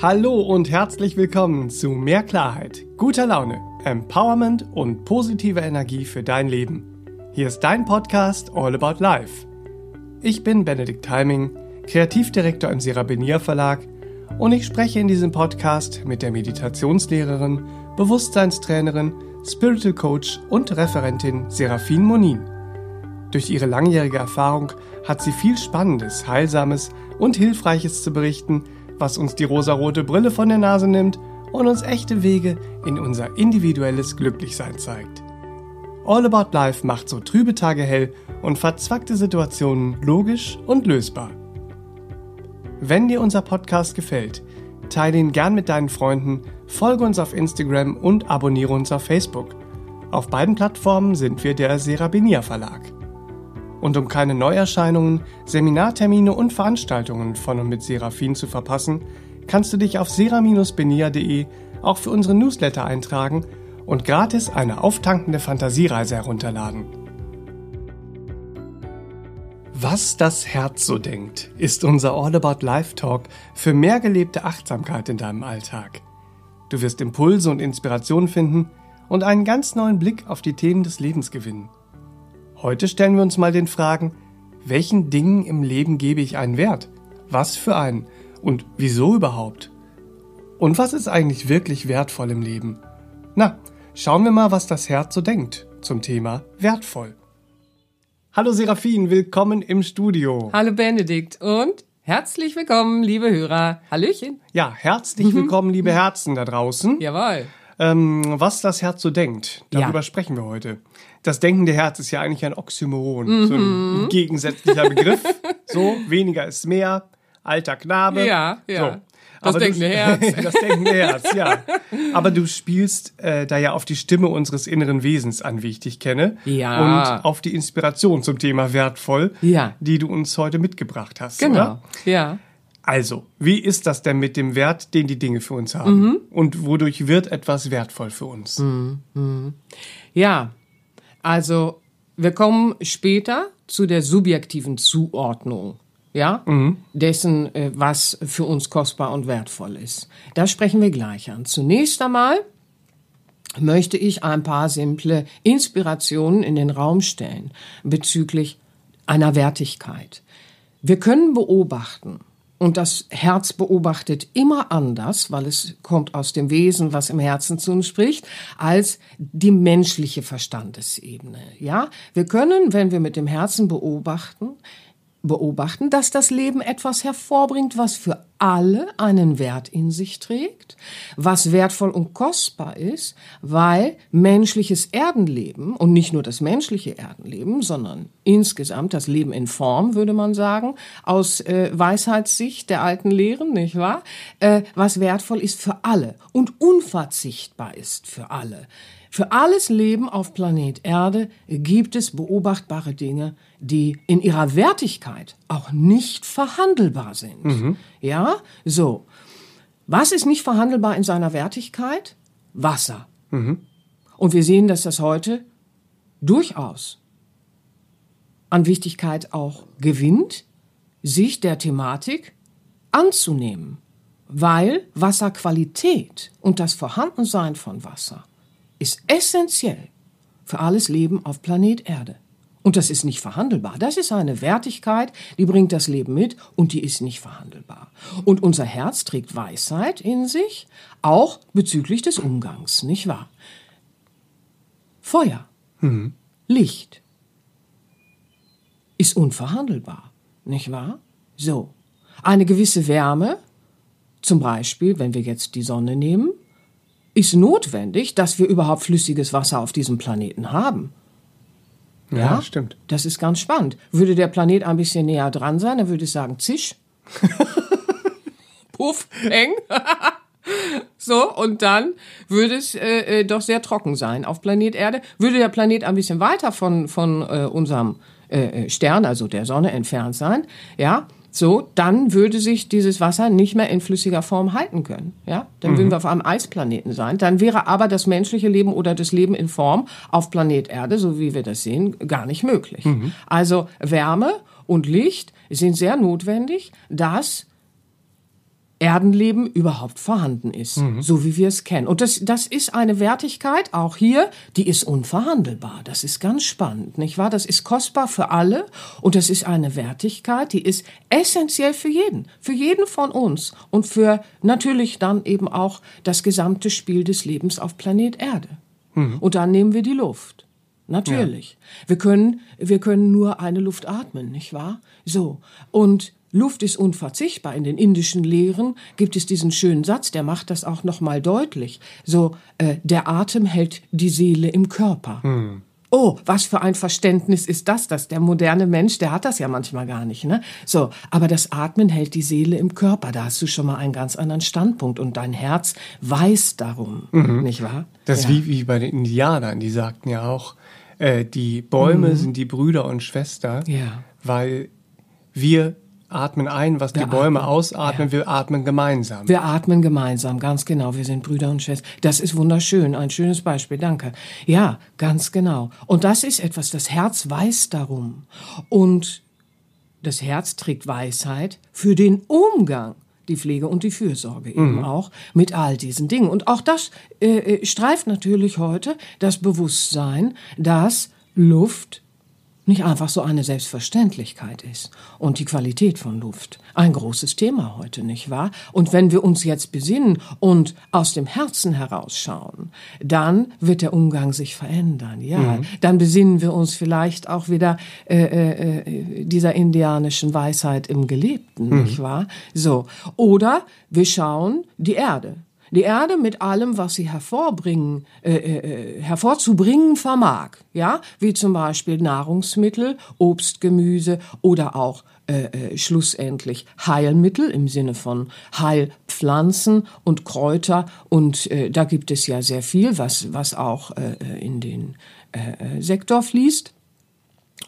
Hallo und herzlich willkommen zu Mehr Klarheit, guter Laune, Empowerment und positiver Energie für dein Leben. Hier ist dein Podcast All About Life. Ich bin Benedikt Heiming, Kreativdirektor im Serabinier Verlag und ich spreche in diesem Podcast mit der Meditationslehrerin, Bewusstseinstrainerin, Spiritual Coach und Referentin Serafin Monin. Durch ihre langjährige Erfahrung hat sie viel Spannendes, Heilsames und Hilfreiches zu berichten, was uns die rosarote Brille von der Nase nimmt und uns echte Wege in unser individuelles Glücklichsein zeigt. All About Life macht so trübe Tage hell und verzwackte Situationen logisch und lösbar. Wenn dir unser Podcast gefällt, teile ihn gern mit deinen Freunden, folge uns auf Instagram und abonniere uns auf Facebook. Auf beiden Plattformen sind wir der Serabinia Verlag. Und um keine Neuerscheinungen, Seminartermine und Veranstaltungen von und mit Seraphin zu verpassen, kannst du dich auf sera-benia.de auch für unsere Newsletter eintragen und gratis eine auftankende Fantasiereise herunterladen. Was das Herz so denkt, ist unser All About Life Talk für mehr gelebte Achtsamkeit in deinem Alltag. Du wirst Impulse und Inspiration finden und einen ganz neuen Blick auf die Themen des Lebens gewinnen. Heute stellen wir uns mal den Fragen, welchen Dingen im Leben gebe ich einen Wert? Was für einen? Und wieso überhaupt? Und was ist eigentlich wirklich wertvoll im Leben? Na, schauen wir mal, was das Herz so denkt zum Thema wertvoll. Hallo Seraphin, willkommen im Studio. Hallo Benedikt und herzlich willkommen, liebe Hörer. Hallöchen. Ja, herzlich willkommen, liebe Herzen da draußen. Jawohl. Ähm, was das Herz so denkt, darüber Ja. sprechen wir heute. Das denkende Herz ist ja eigentlich ein Oxymoron, so ein gegensätzlicher Begriff. so, weniger ist mehr, alter Knabe. Ja, ja. So. Das Aber du- denkende Herz. das denkende Herz, ja. Aber du spielst äh, da ja auf die Stimme unseres inneren Wesens an, wie ich dich kenne. Ja. Und auf die Inspiration zum Thema wertvoll, Ja. die du uns heute mitgebracht hast. Genau. Oder? Ja. Also, wie ist das denn mit dem Wert, den die Dinge für uns haben? Mhm. Und wodurch wird etwas wertvoll für uns? Ja. Also, wir kommen später zu der subjektiven Zuordnung. Ja, dessen, äh, was für uns kostbar und wertvoll ist. Da sprechen wir gleich an. Zunächst einmal möchte ich ein paar simple Inspirationen in den Raum stellen bezüglich einer Wertigkeit. Wir können beobachten, und das Herz beobachtet immer anders, weil es kommt aus dem Wesen, was im Herzen zu uns spricht, als die menschliche Verstandesebene. Ja, wir können, wenn wir mit dem Herzen beobachten, beobachten, dass das Leben etwas hervorbringt, was für alle einen Wert in sich trägt, was wertvoll und kostbar ist, weil menschliches Erdenleben und nicht nur das menschliche Erdenleben, sondern insgesamt das Leben in Form, würde man sagen, aus äh, Weisheitssicht der alten Lehren, nicht wahr? Äh, was wertvoll ist für alle und unverzichtbar ist für alle. Für alles Leben auf Planet Erde gibt es beobachtbare Dinge, die in ihrer Wertigkeit auch nicht verhandelbar sind. Ja, so. Was ist nicht verhandelbar in seiner Wertigkeit? Wasser. Und wir sehen, dass das heute durchaus an Wichtigkeit auch gewinnt, sich der Thematik anzunehmen, weil Wasserqualität und das Vorhandensein von Wasser ist essentiell für alles Leben auf Planet Erde. Und das ist nicht verhandelbar. Das ist eine Wertigkeit, die bringt das Leben mit und die ist nicht verhandelbar. Und unser Herz trägt Weisheit in sich, auch bezüglich des Umgangs, nicht wahr? Feuer, Licht ist unverhandelbar, nicht wahr? So. Eine gewisse Wärme, zum Beispiel, wenn wir jetzt die Sonne nehmen, ist notwendig, dass wir überhaupt flüssiges Wasser auf diesem Planeten haben. Ja, stimmt. Das ist ganz spannend. Würde der Planet ein bisschen näher dran sein, dann würde ich sagen, zisch. Puff, eng. so, und dann würde es äh, äh, doch sehr trocken sein auf Planet Erde. Würde der Planet ein bisschen weiter von, von äh, unserem äh, äh, Stern, also der Sonne, entfernt sein, ja, so, dann würde sich dieses Wasser nicht mehr in flüssiger Form halten können. Ja, dann würden wir auf einem Eisplaneten sein. Dann wäre aber das menschliche Leben oder das Leben in Form auf Planet Erde, so wie wir das sehen, gar nicht möglich. Also Wärme und Licht sind sehr notwendig, dass Erdenleben überhaupt vorhanden ist, Mhm. so wie wir es kennen. Und das, das ist eine Wertigkeit, auch hier, die ist unverhandelbar. Das ist ganz spannend, nicht wahr? Das ist kostbar für alle und das ist eine Wertigkeit, die ist essentiell für jeden, für jeden von uns und für natürlich dann eben auch das gesamte Spiel des Lebens auf Planet Erde. Und dann nehmen wir die Luft. Natürlich. Wir können, wir können nur eine Luft atmen, nicht wahr? So. Und Luft ist unverzichtbar. In den indischen Lehren gibt es diesen schönen Satz, der macht das auch nochmal deutlich. So, äh, der Atem hält die Seele im Körper. Oh, was für ein Verständnis ist das, dass der moderne Mensch, der hat das ja manchmal gar nicht, ne? So, aber das Atmen hält die Seele im Körper. Da hast du schon mal einen ganz anderen Standpunkt und dein Herz weiß darum, nicht wahr? Das ist Ja. wie, wie bei den Indianern, die sagten ja auch, äh, die Bäume sind die Brüder und Schwester, Mhm. Ja. weil wir atmen ein, was die Wir Bäume atmen, ausatmen, wir atmen gemeinsam. Wir atmen gemeinsam, ganz genau. Wir sind Brüder und Schwestern. Das ist wunderschön, ein schönes Beispiel, danke. Ja, ganz genau. Und das ist etwas, das Herz weiß darum. Und das Herz trägt Weisheit für den Umgang, die Pflege und die Fürsorge eben auch mit all diesen Dingen. Und auch das äh, äh, streift natürlich heute das Bewusstsein, dass Luft nicht einfach so eine Selbstverständlichkeit ist. Und die Qualität von Luft. Ein großes Thema heute, nicht wahr? Und wenn wir uns jetzt besinnen und aus dem Herzen herausschauen, dann wird der Umgang sich verändern, ja. Dann besinnen wir uns vielleicht auch wieder äh, äh, äh, dieser indianischen Weisheit im Gelebten, nicht wahr? So. Oder wir schauen die Erde. Die Erde mit allem, was sie hervorbringen, äh, äh, hervorzubringen vermag, ja, wie zum Beispiel Nahrungsmittel, Obst, Gemüse oder auch äh, äh, schlussendlich Heilmittel im Sinne von Heilpflanzen und Kräuter und äh, da gibt es ja sehr viel, was was auch äh, äh, in den äh, äh, Sektor fließt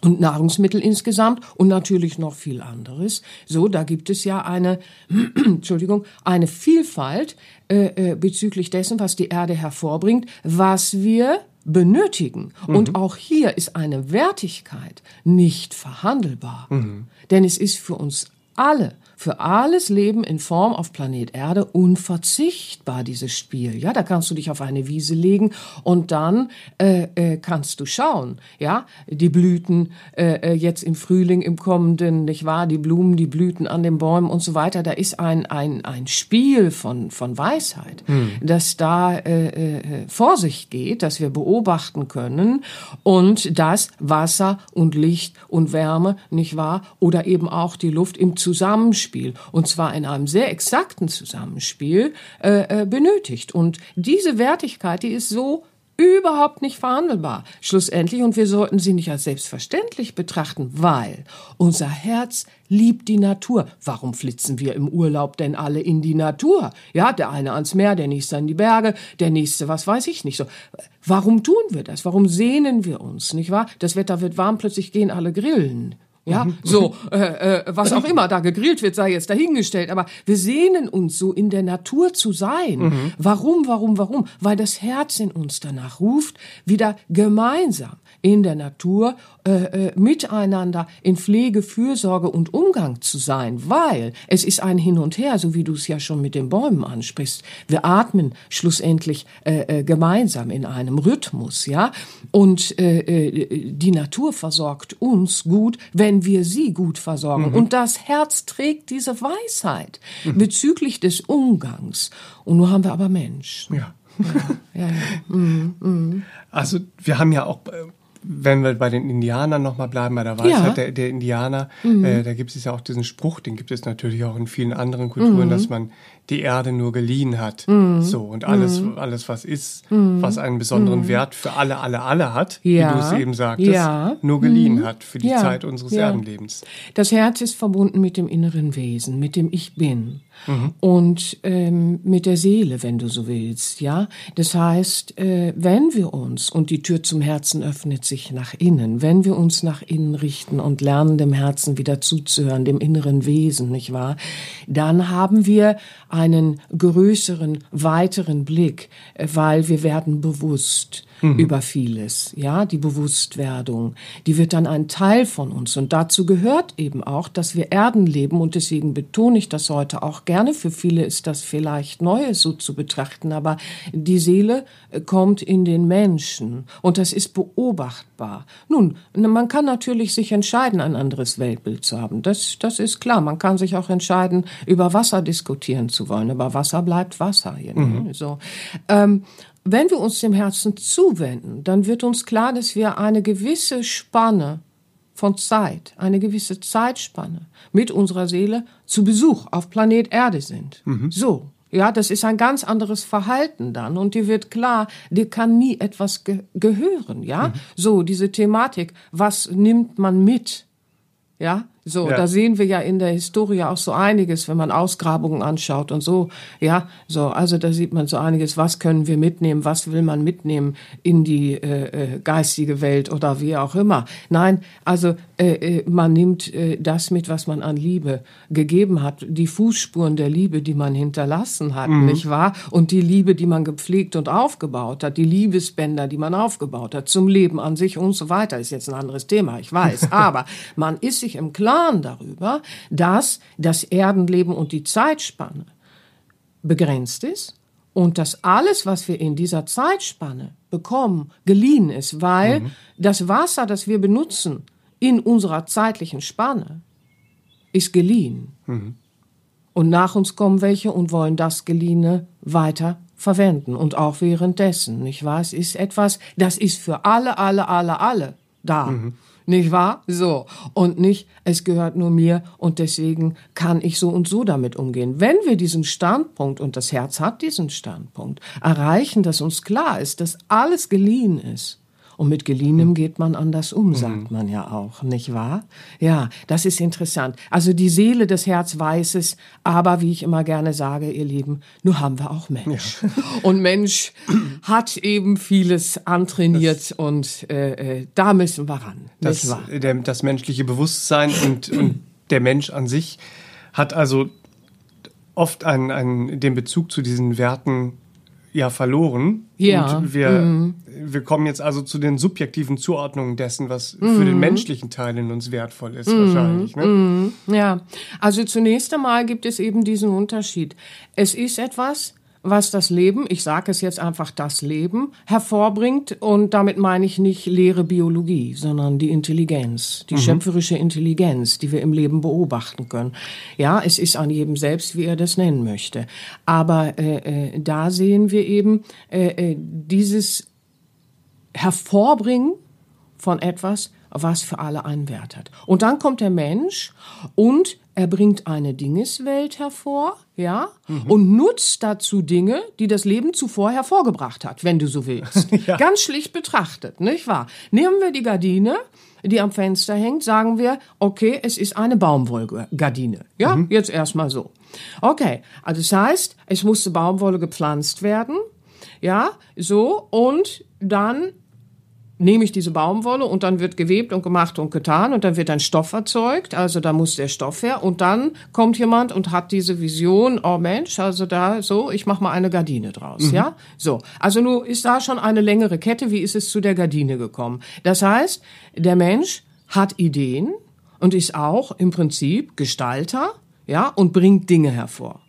und Nahrungsmittel insgesamt und natürlich noch viel anderes. So, da gibt es ja eine, Entschuldigung, eine Vielfalt äh, äh, bezüglich dessen, was die Erde hervorbringt, was wir benötigen. Und auch hier ist eine Wertigkeit nicht verhandelbar. Denn es ist für uns alle, für alles Leben in Form auf Planet Erde unverzichtbar, dieses Spiel. Ja, da kannst du dich auf eine Wiese legen und dann äh, äh, kannst du schauen, ja, die Blüten äh, äh, jetzt im Frühling, im kommenden, nicht wahr, die Blumen, die Blüten an den Bäumen und so weiter. Da ist ein, ein, ein Spiel von, von Weisheit, das da äh, äh, vor sich geht, das wir beobachten können und das Wasser und Licht und Wärme, nicht wahr, oder eben auch die Luft im Zusammenspiel und zwar in einem sehr exakten Zusammenspiel äh, äh, benötigt. Und diese Wertigkeit, die ist so überhaupt nicht verhandelbar. Schlussendlich, und wir sollten sie nicht als selbstverständlich betrachten, weil unser Herz liebt die Natur. Warum flitzen wir im Urlaub denn alle in die Natur? Ja, der eine ans Meer, der nächste an die Berge, der nächste, was weiß ich nicht so. Warum tun wir das? Warum sehnen wir uns, nicht wahr? Das Wetter wird warm, plötzlich gehen alle grillen. Ja, so, äh, äh, was auch immer da gegrillt wird, sei jetzt dahingestellt. Aber wir sehnen uns so in der Natur zu sein. Warum, warum, warum? Weil das Herz in uns danach ruft, wieder gemeinsam in der Natur äh, äh, miteinander in Pflege, Fürsorge und Umgang zu sein, weil es ist ein Hin und Her, so wie du es ja schon mit den Bäumen ansprichst. Wir atmen schlussendlich äh, äh, gemeinsam in einem Rhythmus, ja, und äh, äh, die Natur versorgt uns gut, wenn wir sie gut versorgen. Und das Herz trägt diese Weisheit bezüglich des Umgangs. Und nur haben wir aber Mensch. Ja. Ja, ja. Also wir haben ja auch, äh, wenn wir bei den Indianern nochmal bleiben, bei der Weisheit Ja. der, der Indianer, äh, da gibt es ja auch diesen Spruch, den gibt es natürlich auch in vielen anderen Kulturen, dass man die Erde nur geliehen hat. So, und alles, alles, was ist, was einen besonderen Wert für alle, alle, alle hat, wie Ja. du es eben sagtest, Ja. nur geliehen hat für die Ja. Zeit unseres. Erdenlebens. Das Herz ist verbunden mit dem inneren Wesen, mit dem Ich Bin und ähm, mit der Seele, wenn du so willst. Ja, das heißt, äh, wenn wir uns und die Tür zum Herzen öffnet sich nach innen, wenn wir uns nach innen richten und lernen, dem Herzen wieder zuzuhören, dem inneren Wesen, nicht wahr? Dann haben wir einen größeren, weiteren Blick, äh, weil wir werden bewusst über vieles. Ja, die Bewusstwerdung, die wird dann ein Teil von uns. Und dazu gehört eben auch, dass wir Erden leben. Und deswegen betone ich das heute auch auch gerne. Für viele ist das vielleicht Neues so zu betrachten, aber die Seele äh, kommt in den Menschen und das ist beobachtbar. Nun, man kann natürlich sich entscheiden, ein anderes Weltbild zu haben. Das, das ist klar. Man kann sich auch entscheiden, über Wasser diskutieren zu wollen. Aber Wasser bleibt Wasser. Hier, ne? mhm. so. Ähm, wenn wir uns dem Herzen zuwenden, dann wird uns klar, dass wir eine gewisse Spanne von Zeit, eine gewisse Zeitspanne mit unserer Seele zu Besuch auf Planet Erde sind. Mhm. So. Ja, das ist ein ganz anderes Verhalten dann und dir wird klar, dir kann nie etwas ge gehören, ja? Mhm. So, diese Thematik, was nimmt man mit? Ja, so, ja. da sehen wir ja in der Historie auch so einiges, wenn man Ausgrabungen anschaut und so. Ja, so, also da sieht man so einiges, was können wir mitnehmen, was will man mitnehmen in die äh, äh geistige Welt oder wie auch immer. Nein, also äh, äh, man nimmt äh, das mit, was man an Liebe gegeben hat, die Fußspuren der Liebe, die man hinterlassen hat, mhm. nicht wahr? Und die Liebe, die man gepflegt und aufgebaut hat, die Liebesbänder, die man aufgebaut hat zum Leben an sich und so weiter, ist jetzt ein anderes Thema, ich weiß. Aber man ist sich im Klaren, Klaren darüber, dass das Erdenleben und die Zeitspanne begrenzt ist und dass alles, was wir in dieser Zeitspanne bekommen, geliehen ist, weil mhm. das Wasser, das wir benutzen in unserer zeitlichen Spanne, ist geliehen. Mhm. Und nach uns kommen welche und wollen das Geliehene weiter verwenden und auch währenddessen, nicht wahr? Es ist etwas, das ist für alle, alle, alle, alle da. Mhm. Nicht wahr? So. Und nicht, es gehört nur mir und deswegen kann ich so und so damit umgehen. Wenn wir diesen Standpunkt, und das Herz hat diesen Standpunkt, erreichen, dass uns klar ist, dass alles geliehen ist, und mit geliehenem mhm. geht man anders um, mhm. sagt man ja auch, nicht wahr? Ja, das ist interessant. Also die Seele des Herz weiß es, aber wie ich immer gerne sage, ihr Lieben, nur haben wir auch Mensch. Ja. Und Mensch hat eben vieles antrainiert das, und äh, äh, da müssen wir ran. Das, nicht wahr? Der, das menschliche Bewusstsein und, und der Mensch an sich hat also oft einen, einen, den Bezug zu diesen Werten ja verloren. Ja. Und wir, mhm. wir kommen jetzt also zu den subjektiven Zuordnungen dessen, was mhm. für den menschlichen Teil in uns wertvoll ist, mhm. wahrscheinlich. Ne? Mhm. Ja, also zunächst einmal gibt es eben diesen Unterschied. Es ist etwas, was das Leben, ich sage es jetzt einfach das Leben, hervorbringt. Und damit meine ich nicht leere Biologie, sondern die Intelligenz, die mhm. schöpferische Intelligenz, die wir im Leben beobachten können. Ja, es ist an jedem selbst, wie er das nennen möchte. Aber äh, äh, da sehen wir eben äh, äh dieses Hervorbringen von etwas, was für alle einen Wert hat. Und dann kommt der Mensch und er bringt eine Dingeswelt hervor, ja, mhm. und nutzt dazu Dinge, die das Leben zuvor hervorgebracht hat, wenn du so willst. ja. Ganz schlicht betrachtet, nicht wahr? Nehmen wir die Gardine, die am Fenster hängt, sagen wir, okay, es ist eine Baumwollgardine. Ja, mhm. jetzt erstmal so. Okay, also das heißt, es musste Baumwolle gepflanzt werden, ja, so, und dann nehme ich diese Baumwolle und dann wird gewebt und gemacht und getan und dann wird ein Stoff erzeugt, also da muss der Stoff her und dann kommt jemand und hat diese Vision, oh Mensch, also da so, ich mache mal eine Gardine draus, mhm. ja? So, also nun ist da schon eine längere Kette, wie ist es zu der Gardine gekommen? Das heißt, der Mensch hat Ideen und ist auch im Prinzip Gestalter, ja, und bringt Dinge hervor.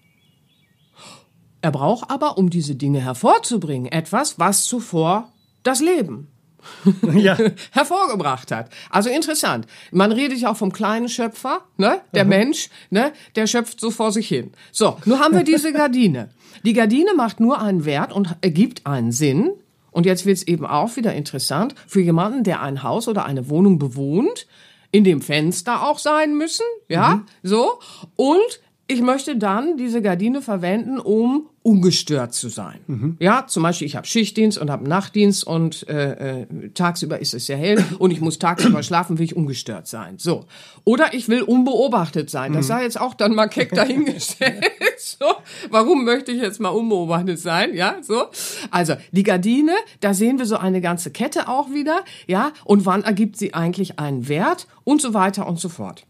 Er braucht aber, um diese Dinge hervorzubringen, etwas, was zuvor das Leben ja. hervorgebracht hat. Also interessant. Man redet ja auch vom kleinen Schöpfer, ne? Der mhm. Mensch, ne? Der schöpft so vor sich hin. So, nun haben wir diese Gardine. Die Gardine macht nur einen Wert und ergibt einen Sinn. Und jetzt wird's eben auch wieder interessant für jemanden, der ein Haus oder eine Wohnung bewohnt, in dem Fenster auch sein müssen, ja, mhm. so. Und ich möchte dann diese Gardine verwenden, um ungestört zu sein. Mhm. Ja, zum Beispiel, ich habe Schichtdienst und habe Nachtdienst und äh, äh, tagsüber ist es sehr hell und ich muss tagsüber schlafen, will ich ungestört sein. So. Oder ich will unbeobachtet sein. Das mhm. sei jetzt auch dann mal keck dahingestellt. so. Warum möchte ich jetzt mal unbeobachtet sein? Ja, so. Also, die Gardine, da sehen wir so eine ganze Kette auch wieder. Ja, und wann ergibt sie eigentlich einen Wert und so weiter und so fort.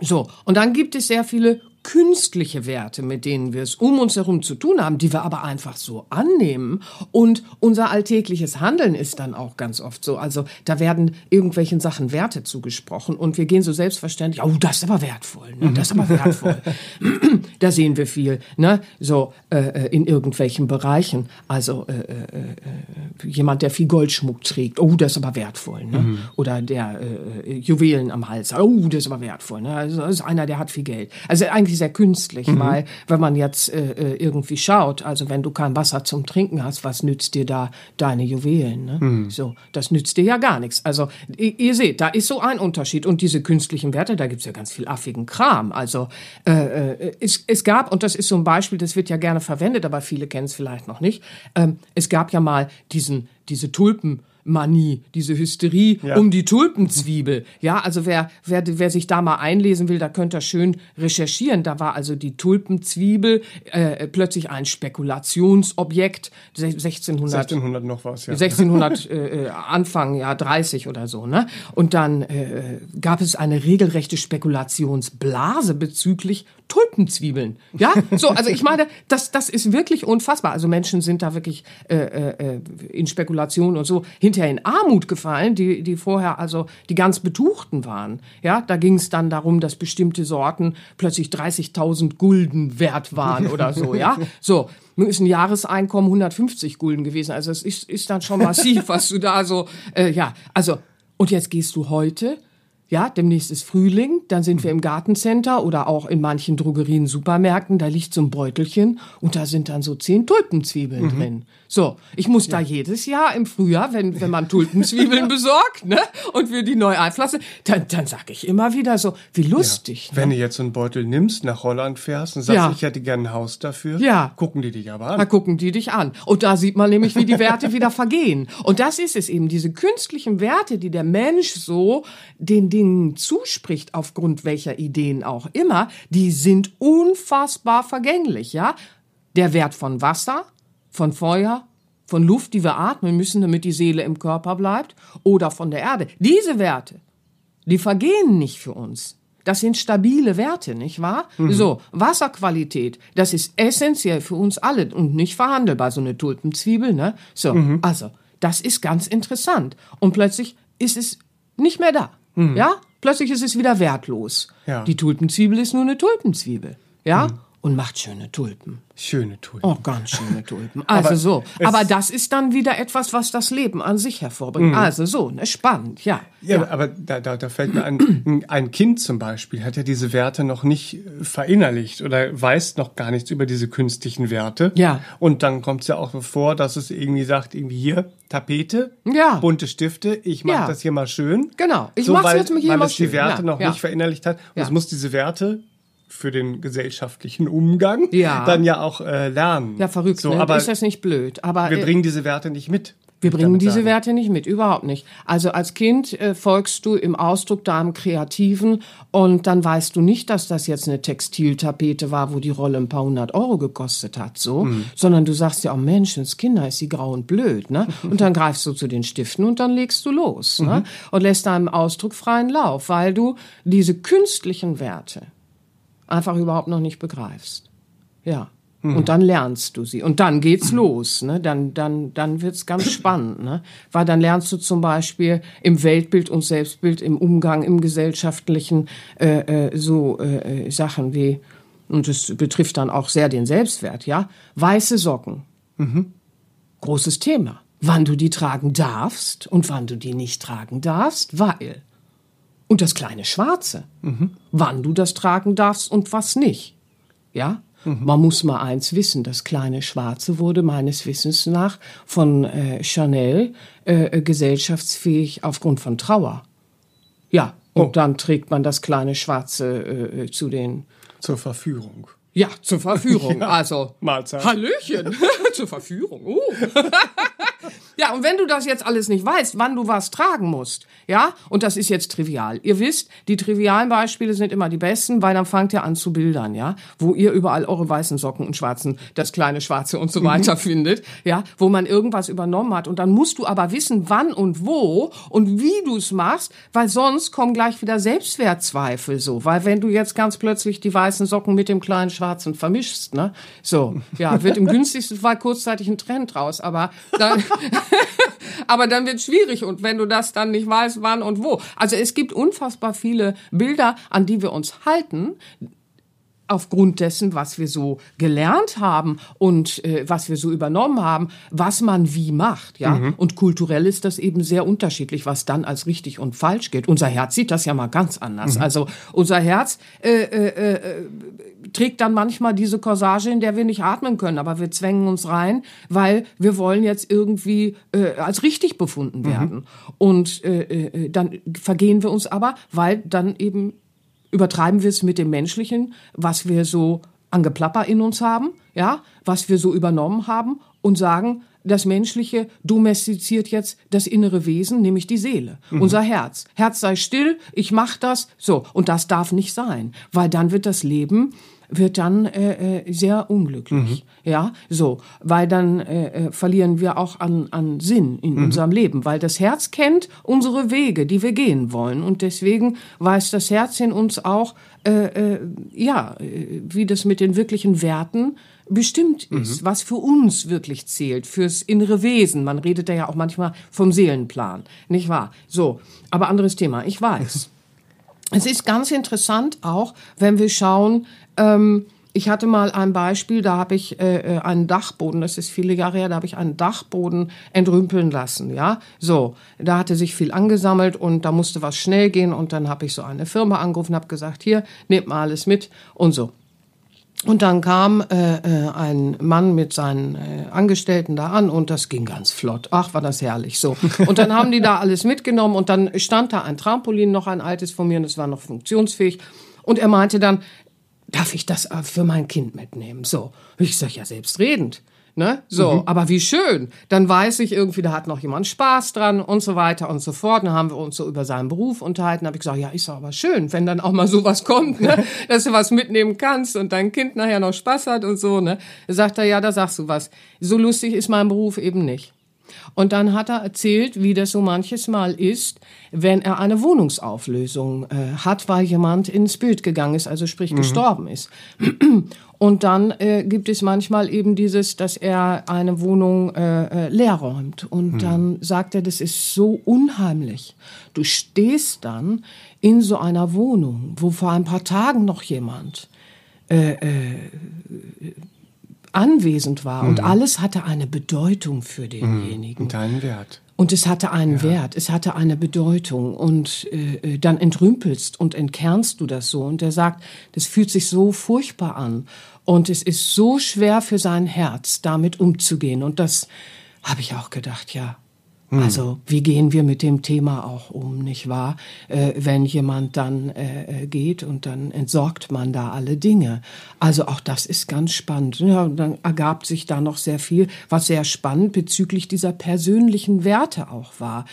So, und dann gibt es sehr viele künstliche Werte, mit denen wir es um uns herum zu tun haben, die wir aber einfach so annehmen. Und unser alltägliches Handeln ist dann auch ganz oft so. Also da werden irgendwelchen Sachen Werte zugesprochen und wir gehen so selbstverständlich, oh, das ist aber wertvoll, ne? das ist aber wertvoll. da sehen wir viel, ne? so äh, äh, in irgendwelchen Bereichen. Also äh, äh, äh, jemand, der viel Goldschmuck trägt, oh, das ist aber wertvoll. Ne? Mhm. Oder der äh, Juwelen am Hals, oh, das ist aber wertvoll. Ne? Also das ist einer, der hat viel Geld. Also eigentlich sehr künstlich, mhm. weil wenn man jetzt äh, irgendwie schaut, also wenn du kein Wasser zum Trinken hast, was nützt dir da deine Juwelen? Ne? Mhm. So, das nützt dir ja gar nichts. Also ihr, ihr, seht, da ist so ein Unterschied. Und diese künstlichen Werte, da gibt's ja ganz viel affigen Kram. Also äh, es, es gab, und das ist so ein Beispiel, das wird ja gerne verwendet, aber viele kennen es vielleicht noch nicht. Ähm, es gab ja mal diesen, diese Tulpen. Manie, diese Hysterie ja. um die Tulpenzwiebel. Ja, also wer, wer, wer sich da mal einlesen will, da könnt ihr schön recherchieren. Da war also die Tulpenzwiebel äh, plötzlich ein Spekulationsobjekt. 1600, 1600 noch was, ja. 1600 äh, äh, Anfang, ja, 30 oder so, ne? Und dann äh, gab es eine regelrechte Spekulationsblase bezüglich Tulpenzwiebeln. Ja, so, also ich meine, das, das ist wirklich unfassbar. Also Menschen sind da wirklich äh, äh, in Spekulation und so hinterher in Armut gefallen, die, die vorher also die ganz Betuchten waren. Ja, da ging es dann darum, dass bestimmte Sorten plötzlich 30.000 Gulden wert waren oder so. Ja, so nun ist ein Jahreseinkommen 150 Gulden gewesen. Also es ist, ist dann schon massiv, was du da so, äh, ja, also und jetzt gehst du heute ja, demnächst ist Frühling, dann sind wir im Gartencenter oder auch in manchen Drogerien, Supermärkten, da liegt so ein Beutelchen und da sind dann so zehn Tulpenzwiebeln mhm. drin. So, ich muss ja. da jedes Jahr im Frühjahr, wenn, wenn man Tulpenzwiebeln besorgt, ne, und wir die neu einpflanzen, dann, dann sag ich immer wieder so, wie lustig. Ja. Wenn ne? du jetzt so einen Beutel nimmst, nach Holland fährst und sagst, ja. ich hätte gerne ein Haus dafür, ja. gucken die dich aber an. Da gucken die dich an. Und da sieht man nämlich, wie die Werte wieder vergehen. Und das ist es eben, diese künstlichen Werte, die der Mensch so den Dingen zuspricht, aufgrund welcher Ideen auch immer, die sind unfassbar vergänglich, ja? Der Wert von Wasser, von Feuer, von Luft, die wir atmen müssen, damit die Seele im Körper bleibt, oder von der Erde. Diese Werte, die vergehen nicht für uns. Das sind stabile Werte, nicht wahr? Mhm. So, Wasserqualität, das ist essentiell für uns alle und nicht verhandelbar, so eine Tulpenzwiebel, ne? So, mhm. also, das ist ganz interessant. Und plötzlich ist es nicht mehr da. Mhm. Ja? Plötzlich ist es wieder wertlos. Ja. Die Tulpenzwiebel ist nur eine Tulpenzwiebel. Ja? Mhm und macht schöne Tulpen. Schöne Tulpen. Oh, ganz schöne Tulpen. Also aber so. Aber das ist dann wieder etwas, was das Leben an sich hervorbringt. Mhm. Also so, ne, spannend, ja. Ja, ja. aber da, da, da fällt mir ein, ein Kind zum Beispiel hat ja diese Werte noch nicht verinnerlicht oder weiß noch gar nichts über diese künstlichen Werte. Ja. Und dann kommt es ja auch vor, dass es irgendwie sagt, irgendwie hier, Tapete, ja. bunte Stifte, ich mache ja. das hier mal schön. Genau, ich so, mache jetzt mal hier weil mal es schön. die Werte ja. noch nicht verinnerlicht hat. Und es muss diese Werte für den gesellschaftlichen Umgang ja. dann ja auch äh, lernen. Ja, verrückt. So, ne? aber ist das nicht blöd? Aber wir äh, bringen diese Werte nicht mit. Wir bringen diese sagen. Werte nicht mit, überhaupt nicht. Also als Kind äh, folgst du im Ausdruck deinem Kreativen und dann weißt du nicht, dass das jetzt eine Textiltapete war, wo die Rolle ein paar hundert Euro gekostet hat, so, mhm. sondern du sagst ja, oh Mensch, ins Kinder ist sie grau und blöd, ne? Und dann greifst du zu den Stiften und dann legst du los, ne? mhm. ne? Und lässt deinem Ausdruck freien Lauf, weil du diese künstlichen Werte einfach überhaupt noch nicht begreifst. Ja. Mhm. Und dann lernst du sie. Und dann geht's los. Ne? Dann, dann, dann wird's ganz spannend. Ne? Weil dann lernst du zum Beispiel im Weltbild und Selbstbild, im Umgang, im gesellschaftlichen äh, äh, so äh, Sachen wie, und das betrifft dann auch sehr den Selbstwert, ja, weiße Socken. Mhm. Großes Thema. Wann du die tragen darfst und wann du die nicht tragen darfst, weil und das kleine Schwarze, mhm. wann du das tragen darfst und was nicht. Ja? Mhm. Man muss mal eins wissen, das kleine Schwarze wurde meines Wissens nach von äh, Chanel äh, gesellschaftsfähig aufgrund von Trauer. Ja, und oh. dann trägt man das kleine Schwarze äh, zu den... Zur Verführung. Ja, zur Verführung. ja. Also, Mahlzeit. Hallöchen. zur Verführung. Oh. Ja, und wenn du das jetzt alles nicht weißt, wann du was tragen musst, ja, und das ist jetzt trivial. Ihr wisst, die trivialen Beispiele sind immer die besten, weil dann fangt ihr an zu bildern, ja, wo ihr überall eure weißen Socken und schwarzen, das kleine Schwarze und so Mhm. weiter findet, ja, wo man irgendwas übernommen hat. Und dann musst du aber wissen, wann und wo und wie du es machst, weil sonst kommen gleich wieder Selbstwertzweifel so. Weil wenn du jetzt ganz plötzlich die weißen Socken mit dem kleinen Schwarzen vermischst, ne, so, ja, wird im günstigsten Fall kurzzeitig ein Trend draus, aber dann, aber dann wird schwierig und wenn du das dann nicht weißt, wann und wo. Also es gibt unfassbar viele Bilder, an die wir uns halten, aufgrund dessen, was wir so gelernt haben und äh, was wir so übernommen haben, was man wie macht, ja. Und kulturell ist das eben sehr unterschiedlich, was dann als richtig und falsch gilt. Unser Herz sieht das ja mal ganz anders. Also unser Herz äh, äh, äh, trägt dann manchmal diese Corsage, in der wir nicht atmen können, aber wir zwängen uns rein, weil wir wollen jetzt irgendwie äh, als richtig befunden werden. Und äh, äh, dann vergehen wir uns aber, weil dann eben übertreiben wir es mit dem Menschlichen, was wir so an Geplapper in uns haben, ja, was wir so übernommen haben und sagen, das Menschliche domestiziert jetzt das innere Wesen, nämlich die Seele, unser Herz. Herz sei still, ich mach das, so. Und das darf nicht sein, weil dann wird das Leben wird dann äh, äh, sehr unglücklich, ja, so, weil dann äh, äh, verlieren wir auch an, an Sinn in unserem Leben, weil das Herz kennt unsere Wege, die wir gehen wollen. Und deswegen weiß das Herz in uns auch, äh, äh, ja, äh, wie das mit den wirklichen Werten bestimmt ist, was für uns wirklich zählt, fürs innere Wesen. Man redet da ja auch manchmal vom Seelenplan, nicht wahr? So, aber anderes Thema. Ich weiß. Es ist ganz interessant auch, wenn wir schauen, ähm, ich hatte mal ein Beispiel, da habe ich äh, äh, einen Dachboden, das ist viele Jahre her, da habe ich einen Dachboden entrümpeln lassen, ja. So, da hatte sich viel angesammelt und da musste was schnell gehen und dann habe ich so eine Firma angerufen, habe gesagt, hier, nehmt mal alles mit und so. Und dann kam äh, äh, ein Mann mit seinen äh, Angestellten da an und das ging ganz flott. Ach, war das herrlich. So. Und dann haben die da alles mitgenommen und dann stand da ein Trampolin, noch ein altes von mir und es war noch funktionsfähig. Und er meinte dann, darf ich das äh, für mein Kind mitnehmen? So. Ich sag ja selbstredend. Ne? So, aber wie schön. Dann weiß ich irgendwie, da hat noch jemand Spaß dran und so weiter und so fort. Dann haben wir uns so über seinen Beruf unterhalten. Habe ich gesagt, ja, ist aber schön, wenn dann auch mal sowas kommt, ne? dass du was mitnehmen kannst und dein Kind nachher noch Spaß hat und so. Ne? Sagt er, ja, da sagst du was. So lustig ist mein Beruf eben nicht. Und dann hat er erzählt, wie das so manches Mal ist, wenn er eine Wohnungsauflösung äh, hat, weil jemand ins Bild gegangen ist, also sprich gestorben ist. Und dann äh, gibt es manchmal eben dieses, dass er eine Wohnung äh, äh, leer räumt. Und dann sagt er, das ist so unheimlich. Du stehst dann in so einer Wohnung, wo vor ein paar Tagen noch jemand anwesend war und alles hatte eine Bedeutung für denjenigen. Und einen Wert. Und es hatte einen Wert, es hatte eine Bedeutung. Und äh, äh, dann entrümpelst und entkernst du das so. Und er sagt, das fühlt sich so furchtbar an. Und es ist so schwer für sein Herz, damit umzugehen. Und das habe ich auch gedacht, ja. Also wie gehen wir mit dem Thema auch um, nicht wahr? Äh, wenn jemand dann äh, äh, geht und dann entsorgt man da alle Dinge. Also auch das ist ganz spannend. Ja, und dann ergab sich da noch sehr viel, was sehr spannend bezüglich dieser persönlichen Werte auch war.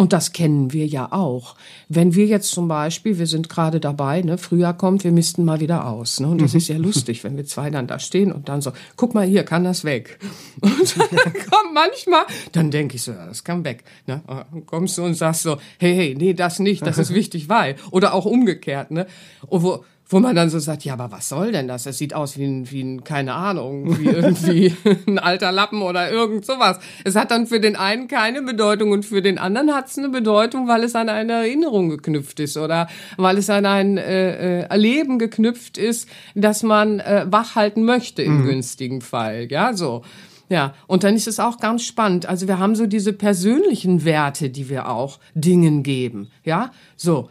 Und das kennen wir ja auch. Wenn wir jetzt zum Beispiel, wir sind gerade dabei, ne, Frühjahr kommt, wir missten mal wieder aus. Ne, und das ist ja lustig, wenn wir zwei dann da stehen und dann so, guck mal hier, kann das weg? Und dann kommt manchmal, dann denke ich so, ja, das kann weg. Ne? Und kommst du und sagst so, hey, hey, nee, das nicht, das ist wichtig, weil. Oder auch umgekehrt, ne? Und wo, wo man dann so sagt, ja, aber was soll denn das? Es sieht aus wie ein, wie ein, keine Ahnung, wie irgendwie ein alter Lappen oder irgend sowas. Es hat dann für den einen keine Bedeutung und für den anderen hat es eine Bedeutung, weil es an eine Erinnerung geknüpft ist oder weil es an ein äh, äh, Erleben geknüpft ist, das man äh, wachhalten möchte im günstigen Fall. Ja, so. Ja, und dann ist es auch ganz spannend. Also wir haben so diese persönlichen Werte, die wir auch Dingen geben. Ja, so.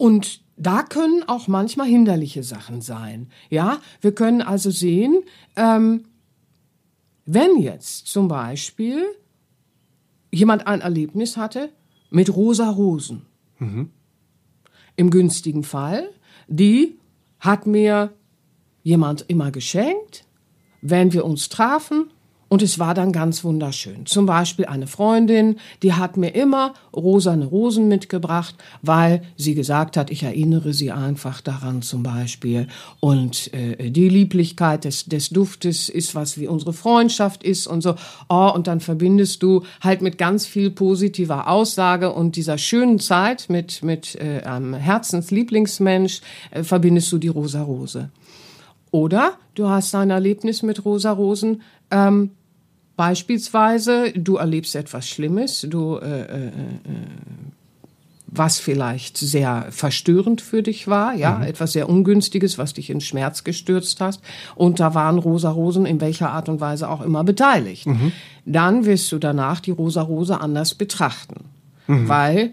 Und da können auch manchmal hinderliche Sachen sein. Ja, wir können also sehen, ähm, wenn jetzt zum Beispiel jemand ein Erlebnis hatte mit rosa Rosen, im günstigen Fall, die hat mir jemand immer geschenkt, wenn wir uns trafen Und es war dann ganz wunderschön. Zum Beispiel eine Freundin, die hat mir immer rosane Rosen mitgebracht, weil sie gesagt hat, ich erinnere sie einfach daran zum Beispiel. Und äh, die Lieblichkeit des, des Duftes ist was wie unsere Freundschaft ist und so. Oh, und dann verbindest du halt mit ganz viel positiver Aussage und dieser schönen Zeit mit, mit äh, einem Herzenslieblingsmensch äh, verbindest du die rosa Rose. Oder du hast ein Erlebnis mit rosa Rosen, ähm, Beispielsweise, du erlebst etwas Schlimmes, du äh, äh, äh, was vielleicht sehr verstörend für dich war, ja, mhm. etwas sehr Ungünstiges, was dich in Schmerz gestürzt hast. Und da waren Rosa Rosen in welcher Art und Weise auch immer beteiligt. Mhm. Dann wirst du danach die Rosa Rose anders betrachten. Mhm. Weil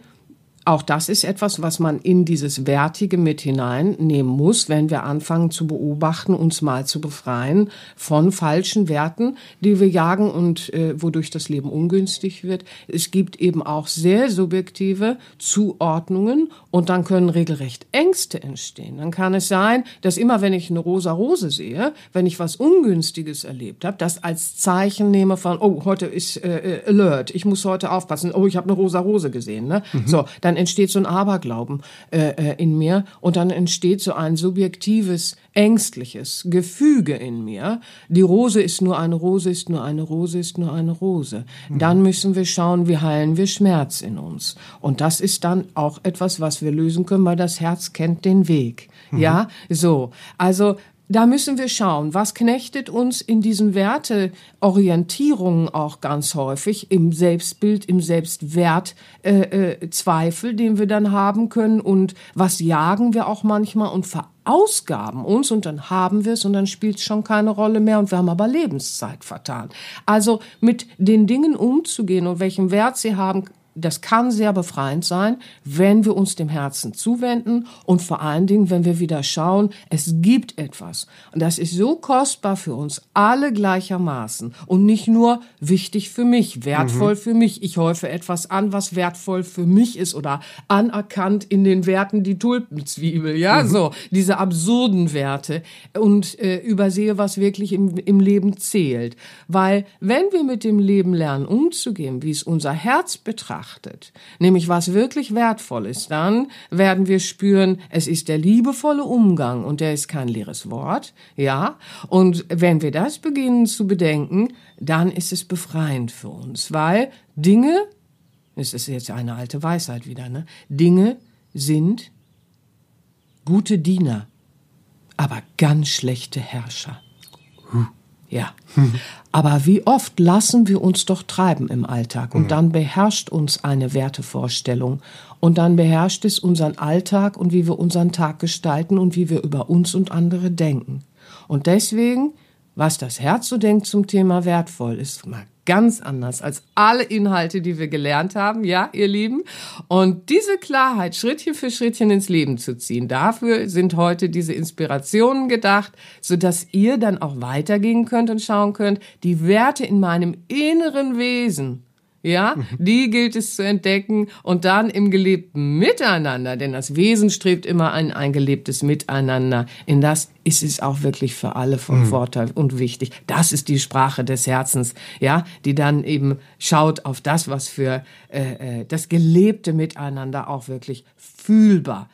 auch das ist etwas, was man in dieses Wertige mit hineinnehmen muss, wenn wir anfangen zu beobachten, uns mal zu befreien von falschen Werten, die wir jagen und äh, wodurch das Leben ungünstig wird. Es gibt eben auch sehr subjektive Zuordnungen und dann können regelrecht Ängste entstehen. Dann kann es sein, dass immer wenn ich eine rosa Rose sehe, wenn ich was Ungünstiges erlebt habe, das als Zeichen nehme von, oh, heute ist äh, äh Alert, ich muss heute aufpassen, oh, ich habe eine rosa Rose gesehen. Ne? Mhm. So, dann entsteht so ein Aberglauben äh, äh, in mir und dann entsteht so ein subjektives, ängstliches Gefüge in mir. Die Rose ist nur eine Rose, ist nur eine Rose, ist nur eine Rose. Mhm. Dann müssen wir schauen, wie heilen wir Schmerz in uns. Und das ist dann auch etwas, was wir lösen können, weil das Herz kennt den Weg. Mhm. Ja, so. Also da müssen wir schauen, was knechtet uns in diesen Werteorientierungen auch ganz häufig im Selbstbild, im Selbstwertzweifel, äh, äh, den wir dann haben können und was jagen wir auch manchmal und verausgaben uns und dann haben wir es und dann spielt es schon keine Rolle mehr und wir haben aber Lebenszeit vertan. Also mit den Dingen umzugehen und welchen Wert sie haben, das kann sehr befreiend sein, wenn wir uns dem Herzen zuwenden und vor allen Dingen, wenn wir wieder schauen, es gibt etwas. Und das ist so kostbar für uns alle gleichermaßen und nicht nur wichtig für mich, wertvoll mhm. für mich. Ich häufe etwas an, was wertvoll für mich ist oder anerkannt in den Werten die Tulpenzwiebel, ja, mhm. so, diese absurden Werte und äh, übersehe, was wirklich im, im Leben zählt. Weil wenn wir mit dem Leben lernen umzugehen, wie es unser Herz betrachtet, betrachtet, nämlich was wirklich wertvoll ist, dann werden wir spüren, es ist der liebevolle Umgang und der ist kein leeres Wort, ja. Und wenn wir das beginnen zu bedenken, dann ist es befreiend für uns, weil Dinge, es ist jetzt eine alte Weisheit wieder, ne? Dinge sind gute Diener, aber ganz schlechte Herrscher. Hm. Ja. Aber wie oft lassen wir uns doch treiben im Alltag und mhm. dann beherrscht uns eine Wertevorstellung und dann beherrscht es unseren Alltag und wie wir unseren Tag gestalten und wie wir über uns und andere denken. Und deswegen, was das Herz so denkt zum Thema wertvoll, ist ganz anders als alle Inhalte, die wir gelernt haben, ja, ihr Lieben. Und diese Klarheit Schrittchen für Schrittchen ins Leben zu ziehen, dafür sind heute diese Inspirationen gedacht, so dass ihr dann auch weitergehen könnt und schauen könnt, die Werte in meinem inneren Wesen, ja, mhm. die gilt es zu entdecken und dann im gelebten Miteinander, denn das Wesen strebt immer ein, ein gelebtes Miteinander. In das ist es auch wirklich für alle von mhm. Vorteil und wichtig. Das ist die Sprache des Herzens, ja, die dann eben schaut auf das, was für äh, äh das gelebte Miteinander auch wirklich fühlbar,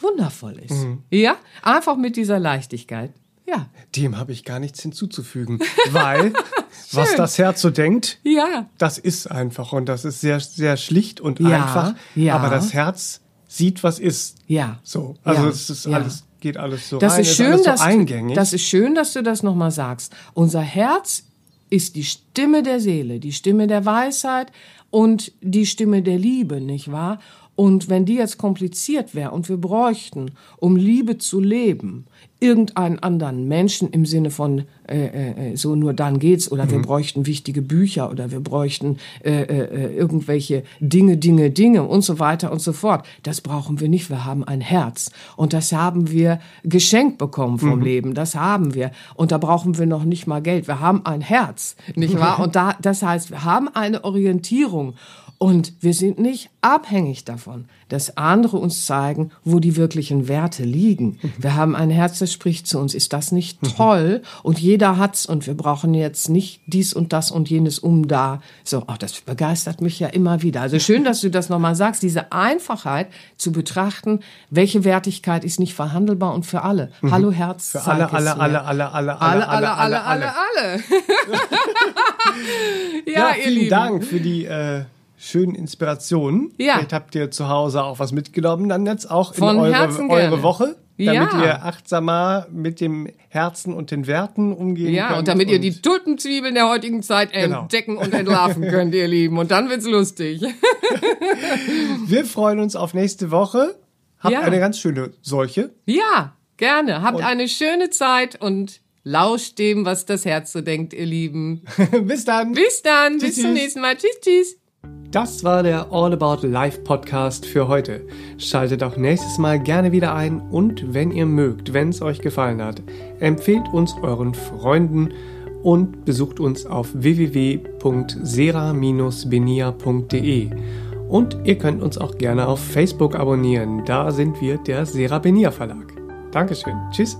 wundervoll ist. Mhm. Ja, einfach mit dieser Leichtigkeit. Ja. Dem habe ich gar nichts hinzuzufügen, weil was das Herz so denkt, ja. das ist einfach und das ist sehr, sehr schlicht und ja, einfach. Ja. Aber das Herz sieht, was ist. Ja. So. Also es ist alles, geht alles so das rein, ist schön, ist so eingängig. Das ist schön, dass du das nochmal sagst. Unser Herz ist die Stimme der Seele, die Stimme der Weisheit und die Stimme der Liebe, nicht wahr? Und wenn die jetzt kompliziert wäre und wir bräuchten, um Liebe zu leben, irgendeinen anderen Menschen im Sinne von äh, äh, so nur dann geht's oder mhm. wir bräuchten wichtige Bücher oder wir bräuchten äh, äh, irgendwelche Dinge, Dinge, Dinge und so weiter und so fort. Das brauchen wir nicht. Wir haben ein Herz und das haben wir geschenkt bekommen vom mhm. Leben. Das haben wir und da brauchen wir noch nicht mal Geld. Wir haben ein Herz, nicht wahr? Und da, das heißt, wir haben eine Orientierung Und wir sind nicht abhängig davon, dass andere uns zeigen, wo die wirklichen Werte liegen. Wir haben ein Herz, das spricht zu uns. Ist das nicht toll? Und jeder hat's und wir brauchen jetzt nicht dies und das und jenes um da. So, oh, das begeistert mich ja immer wieder. Also schön, dass du das nochmal sagst, diese Einfachheit zu betrachten, welche Wertigkeit ist nicht verhandelbar und für alle. Hallo Herz. Für alle, alle, alle, alle, alle, alle, alle, alle, alle, alle. Ja, ja, ihr vielen Lieben. Dank für die äh, schönen Inspirationen. Ja. Vielleicht habt ihr zu Hause auch was mitgenommen, dann jetzt auch Von in eure, eure. Woche, damit Ja. ihr achtsamer mit dem Herzen und den Werten umgehen Ja, könnt. und damit ihr die Tulpenzwiebeln der heutigen Zeit Genau. entdecken und entlarven könnt, ihr Lieben. Und dann wird's lustig. Wir freuen uns auf nächste Woche. Habt Ja. eine ganz schöne Seuche. Ja, gerne. Habt Und- eine schöne Zeit und lauscht dem, was das Herz so denkt, ihr Lieben. Bis dann. Bis dann, Tschüss, bis zum nächsten Mal. Tschüss, tschüss. Das war der All About Life Podcast für heute. Schaltet auch nächstes Mal gerne wieder ein und wenn ihr mögt, wenn es euch gefallen hat, empfehlt uns euren Freunden und besucht uns auf www.sera-benia.de. Und ihr könnt uns auch gerne auf Facebook abonnieren. Da sind wir der Sera Benia Verlag. Dankeschön. Tschüss.